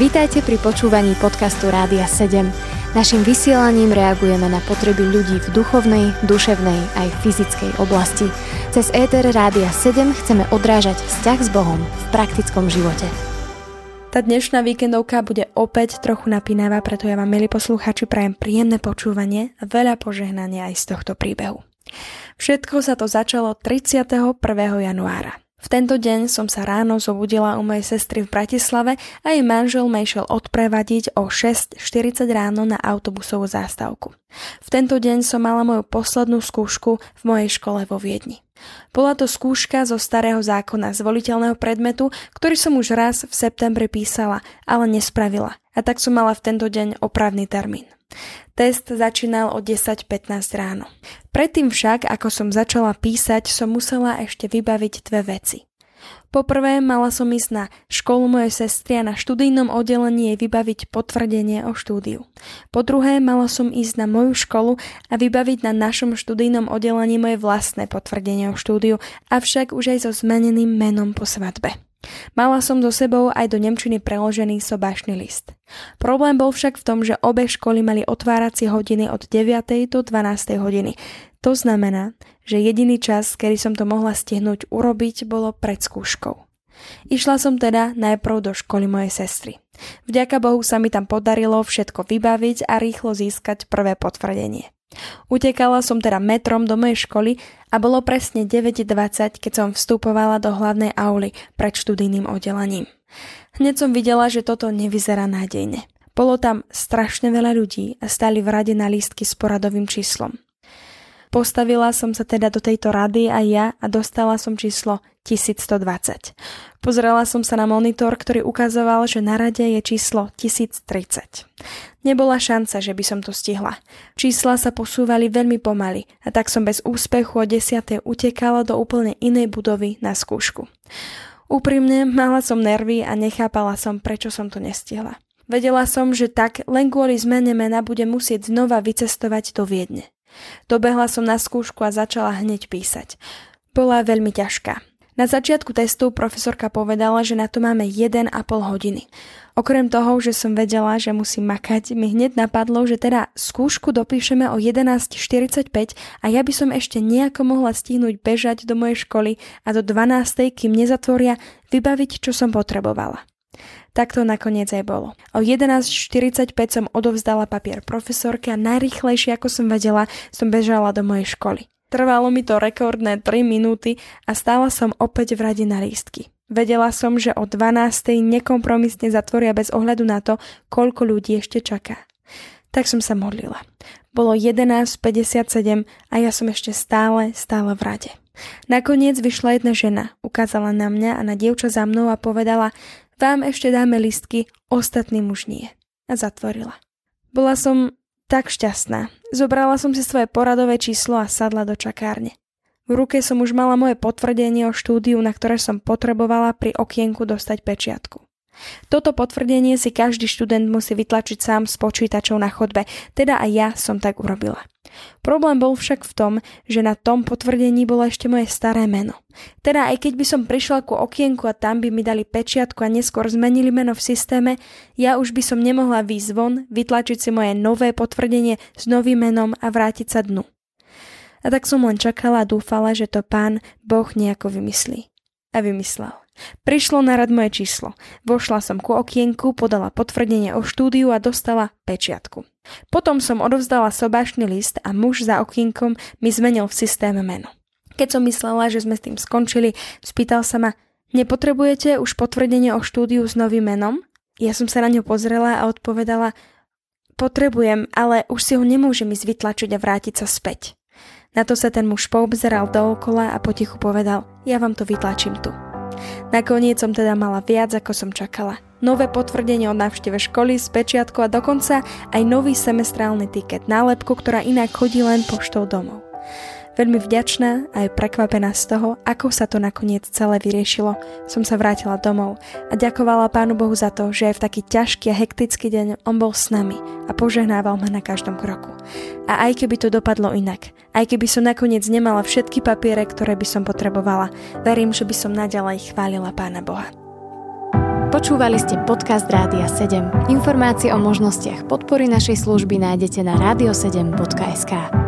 Vítajte pri počúvaní podcastu Rádia 7. Naším vysielaním reagujeme na potreby ľudí v duchovnej, duševnej aj fyzickej oblasti. Cez ETR Rádia 7 chceme odrážať vzťah s Bohom v praktickom živote. Tá dnešná víkendovka bude opäť trochu napínavá, preto ja vám, milí posluchači, prajem príjemné počúvanie a veľa požehnania aj z tohto príbehu. Všetko sa to začalo 31. januára. V tento deň som sa ráno zobudila u mojej sestry v Bratislave a jej manžel ma išiel odprevadiť o 6.40 ráno na autobusovú zástavku. V tento deň som mala moju poslednú skúšku v mojej škole vo Viedni. Bola to skúška zo starého zákona zvoliteľného predmetu, ktorý som už raz v septembri písala, ale nespravila a tak som mala v tento deň opravný termín. Test začínal o 10.15 ráno. Predtým však, ako som začala písať, som musela ešte vybaviť dve veci. Poprvé mala som ísť na školu mojej sestry a na študijnom oddelení jej vybaviť potvrdenie o štúdiu. Po druhé mala som ísť na moju školu a vybaviť na našom študijnom oddelení moje vlastné potvrdenie o štúdiu, avšak už aj so zmeneným menom po svadbe. Mala som so sebou aj do Nemčiny preložený sobášny list. Problém bol však v tom, že obe školy mali otváracie hodiny od 9. do 12. hodiny. To znamená, že jediný čas, kedy som to mohla stihnúť urobiť, bolo pred skúškou. Išla som teda najprv do školy mojej sestry. Vďaka Bohu sa mi tam podarilo všetko vybaviť a rýchlo získať prvé potvrdenie. Utekala som teda metrom do mojej školy a bolo presne 9.20, keď som vstupovala do hlavnej auly pred študijným oddelením. Hneď som videla, že toto nevyzerá nádejne. Bolo tam strašne veľa ľudí a stali v rade na lístky s poradovým číslom. Postavila som sa teda do tejto rady aj ja a dostala som číslo 1120. Pozrela som sa na monitor, ktorý ukazoval, že na rade je číslo 1030. Nebola šanca, že by som to stihla. Čísla sa posúvali veľmi pomaly a tak som bez úspechu o 10. utekala do úplne inej budovy na skúšku. Úprimne, mala som nervy a nechápala som, prečo som to nestihla. Vedela som, že tak len kvôli zmene mena budem musieť znova vycestovať do Viedne. Dobehla som na skúšku a začala hneď písať. Bola veľmi ťažká. Na začiatku testu profesorka povedala, že na to máme 1,5 hodiny. Okrem toho, že som vedela, že musím makať, mi hneď napadlo, že teda skúšku dopíšeme o 11.45 a ja by som ešte nejako mohla stihnúť bežať do mojej školy a do 12. kým nezatvoria, vybaviť, čo som potrebovala. Tak to nakoniec aj bolo. O 11.45 som odovzdala papier profesorke a najrychlejšie ako som vedela, som bežala do mojej školy. Trvalo mi to rekordné 3 minúty a stála som opäť v rade na lístky. Vedela som, že o 12. nekompromisne zatvoria bez ohľadu na to, koľko ľudí ešte čaká. Tak som sa modlila. Bolo 11.57 a ja som ešte stále, stále v rade. Nakoniec vyšla jedna žena, ukázala na mňa a na dievča za mnou a povedala, vám ešte dáme listky, ostatným už nie. A zatvorila. Bola som tak šťastná. Zobrala som si svoje poradové číslo a sadla do čakárne. V ruke som už mala moje potvrdenie o štúdiu, na ktoré som potrebovala pri okienku dostať pečiatku. Toto potvrdenie si každý študent musí vytlačiť sám s počítačou na chodbe, teda aj ja som tak urobila. Problém bol však v tom, že na tom potvrdení bolo ešte moje staré meno. Teda aj keď by som prišla ku okienku a tam by mi dali pečiatku a neskôr zmenili meno v systéme, ja už by som nemohla výjsť von, vytlačiť si moje nové potvrdenie s novým menom a vrátiť sa dnu. A tak som len čakala a dúfala, že to pán Boh nejako vymyslí. A vymyslel. Prišlo na rad moje číslo. Vošla som ku okienku, podala potvrdenie o štúdiu a dostala pečiatku. Potom som odovzdala sobášny list a muž za okienkom mi zmenil v systéme meno. Keď som myslela, že sme s tým skončili, spýtal sa ma, nepotrebujete už potvrdenie o štúdiu s novým menom? Ja som sa na ňo pozrela a odpovedala, potrebujem, ale už si ho nemôžem ísť vytlačiť a vrátiť sa späť. Na to sa ten muž poobzeral dookola a potichu povedal, ja vám to vytlačím tu. Nakoniec som teda mala viac, ako som čakala. Nové potvrdenie o návšteve školy s pečiatkou a dokonca aj nový semestrálny tiket, nálepku, ktorá inak chodí len poštou domov. Veľmi vďačná a aj prekvapená z toho, ako sa to nakoniec celé vyriešilo, som sa vrátila domov a ďakovala Pánu Bohu za to, že aj v taký ťažký a hektický deň On bol s nami a požehnával ma na každom kroku. A aj keby to dopadlo inak, aj keby som nakoniec nemala všetky papiere, ktoré by som potrebovala, verím, že by som naďalej chválila Pána Boha. Počúvali ste podcast Rádia 7. Informácie o možnostiach podpory našej služby nájdete na radio7.sk.